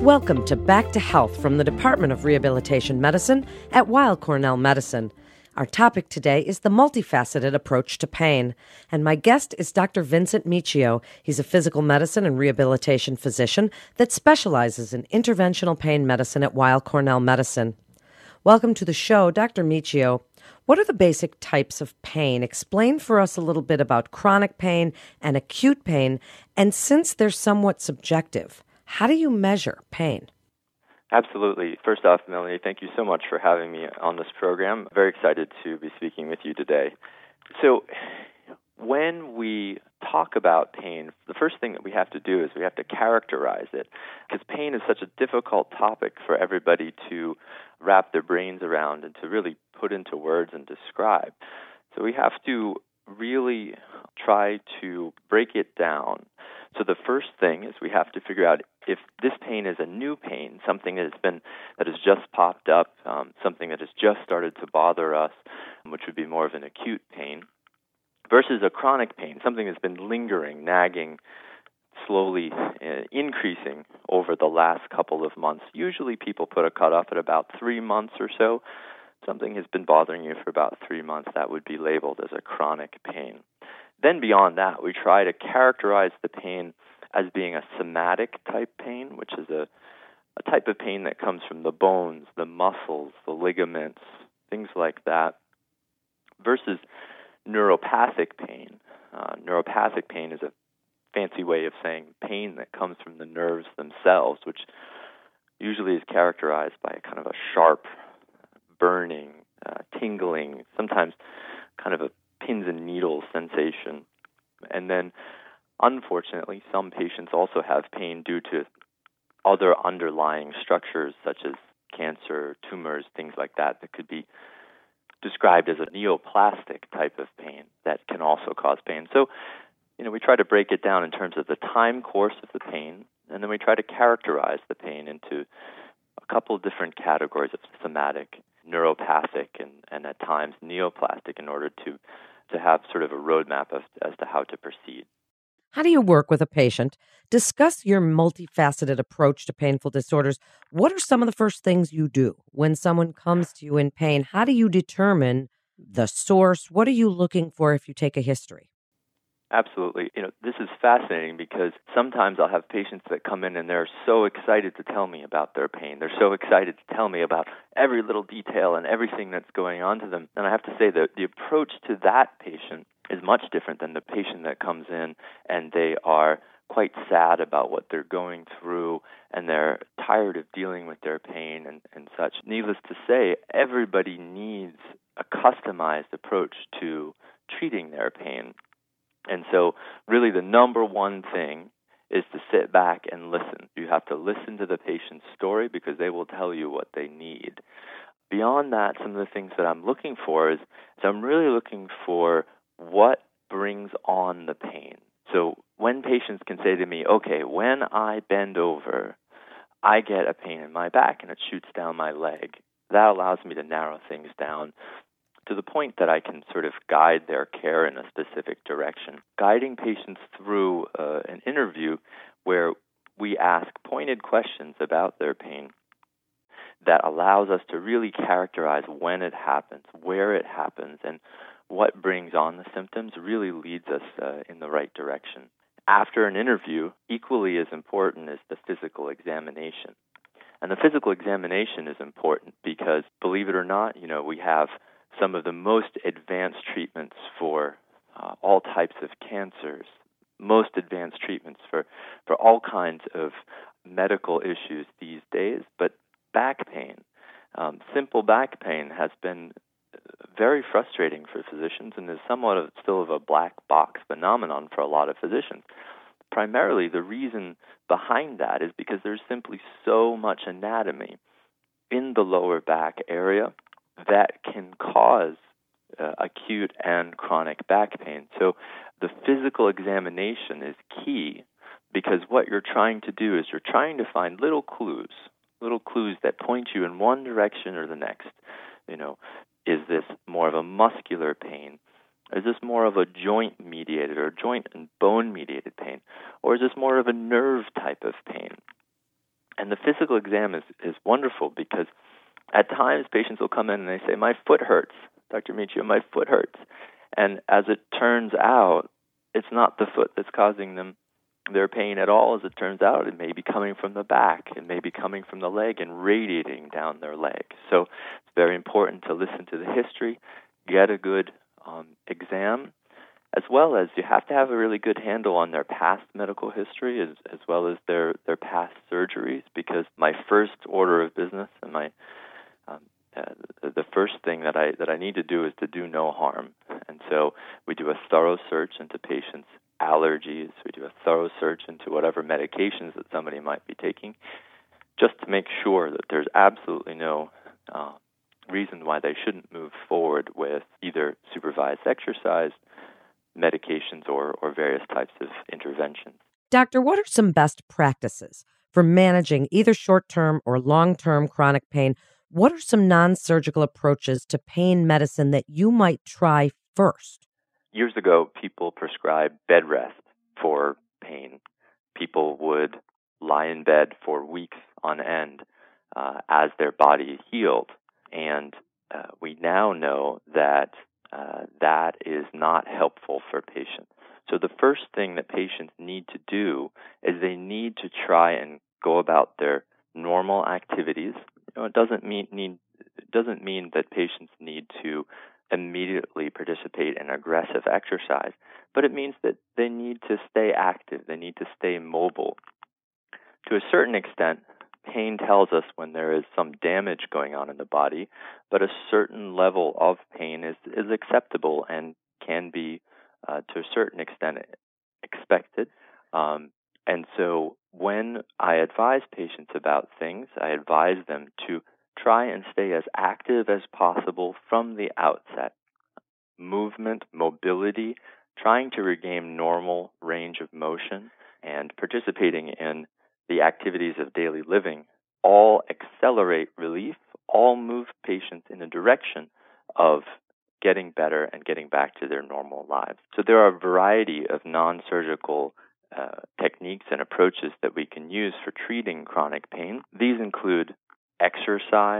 Welcome to Back to Health from the Department of Rehabilitation Medicine at Weill Cornell Medicine. Our topic today is the multifaceted approach to pain, and my guest is Dr. Vincent Miccio. He's a physical medicine and rehabilitation physician that specializes in interventional pain medicine at Weill Cornell Medicine. Welcome to the show, Dr. Miccio. What are the basic types of pain? Explain for us a little bit about chronic pain and acute pain, and since they're somewhat subjective, how do you measure pain? Absolutely. First off, Melanie, thank you so much for having me on this program. Very excited to be speaking with you today. So, when we talk about pain, the first thing that we have to do is we have to characterize it because pain is such a difficult topic for everybody to wrap their brains around and to really put into words and describe. So, we have to really try to break it down so the first thing is we have to figure out if this pain is a new pain, something that has been that has just popped up, um, something that has just started to bother us, which would be more of an acute pain, versus a chronic pain, something that's been lingering, nagging, slowly uh, increasing over the last couple of months. Usually, people put a cutoff at about three months or so. Something has been bothering you for about three months. That would be labeled as a chronic pain. Then beyond that, we try to characterize the pain as being a somatic type pain, which is a, a type of pain that comes from the bones, the muscles, the ligaments, things like that, versus neuropathic pain. Uh, neuropathic pain is a fancy way of saying pain that comes from the nerves themselves, which usually is characterized by a kind of a sharp, burning, uh, tingling, sometimes kind of a pins and needles sensation. And then, unfortunately, some patients also have pain due to other underlying structures such as cancer, tumors, things like that, that could be described as a neoplastic type of pain that can also cause pain. So, you know, we try to break it down in terms of the time course of the pain, and then we try to characterize the pain into a couple of different categories of somatic, neuropathic, and, and at times neoplastic in order to to have sort of a roadmap of, as to how to proceed. How do you work with a patient? Discuss your multifaceted approach to painful disorders. What are some of the first things you do when someone comes to you in pain? How do you determine the source? What are you looking for if you take a history? Absolutely. You know, this is fascinating because sometimes I'll have patients that come in and they're so excited to tell me about their pain. They're so excited to tell me about every little detail and everything that's going on to them. And I have to say that the approach to that patient is much different than the patient that comes in and they are quite sad about what they're going through and they're tired of dealing with their pain and, and such. Needless to say, everybody needs a customized approach to treating their pain. And so, really, the number one thing is to sit back and listen. You have to listen to the patient's story because they will tell you what they need. Beyond that, some of the things that I'm looking for is, is I'm really looking for what brings on the pain. So when patients can say to me, okay, when I bend over, I get a pain in my back and it shoots down my leg, that allows me to narrow things down to the point that I can sort of guide their care in a specific direction. Guiding patients through uh, an interview where we ask pointed questions about their pain that allows us to really characterize when it happens, where it happens, and what brings on the symptoms really leads us uh, in the right direction. After an interview, equally as important is the physical examination. And the physical examination is important because, believe it or not, you know, we have some of the most advanced treatments for uh, all types of cancers, most advanced treatments for, for all kinds of medical issues these days. But back pain, um, simple back pain, has been very frustrating for physicians and is somewhat of, still of a black box phenomenon for a lot of physicians. Primarily, the reason behind that is because there's simply so much anatomy in the lower back area that can cause uh, acute and chronic back pain. So the physical examination is key because what you're trying to do is you're trying to find little clues, little clues that point you in one direction or the next. You know, is this more of a muscular pain? Is this more of a joint mediated or joint and bone mediated pain? Or is this more of a nerve type of pain? And the physical exam is, is wonderful because at times patients will come in and they say, My foot hurts. Dr. Miccio, my foot hurts. And as it turns out, it's not the foot that's causing them their pain at all. As it turns out, it may be coming from the back, it may be coming from the leg and radiating down their leg. So it's very important to listen to the history, get a good um, exam, as well as you have to have a really good handle on their past medical history as, as well as their, their past surgeries because my first order of business and my um, uh, the first thing that I that I need to do is to do no harm, and so we do a thorough search into patients' allergies. We do a thorough search into whatever medications that somebody might be taking, just to make sure that there's absolutely no uh, reason why they shouldn't move forward with either supervised exercise, medications, or, or various types of interventions. Doctor, what are some best practices for managing either short term or long term chronic pain? What are some non surgical approaches to pain medicine that you might try first? Years ago, people prescribed bed rest for pain. People would lie in bed for weeks on end uh, as their body healed. And uh, we now know that uh, that is not helpful for patients. So the first thing that patients need to do is they need to try and go about their normal activities. You know, it doesn't mean need doesn't mean that patients need to immediately participate in aggressive exercise, but it means that they need to stay active, they need to stay mobile. To a certain extent, pain tells us when there is some damage going on in the body, but a certain level of pain is, is acceptable and can be, uh, to a certain extent, expected. Um, and so when I advise patients about things, I advise them to try and stay as active as possible from the outset. Movement, mobility, trying to regain normal range of motion, and participating in the activities of daily living all accelerate relief, all move patients in a direction of getting better and getting back to their normal lives. So there are a variety of non surgical uh, techniques and approaches that we can use for treating chronic pain. These include exercise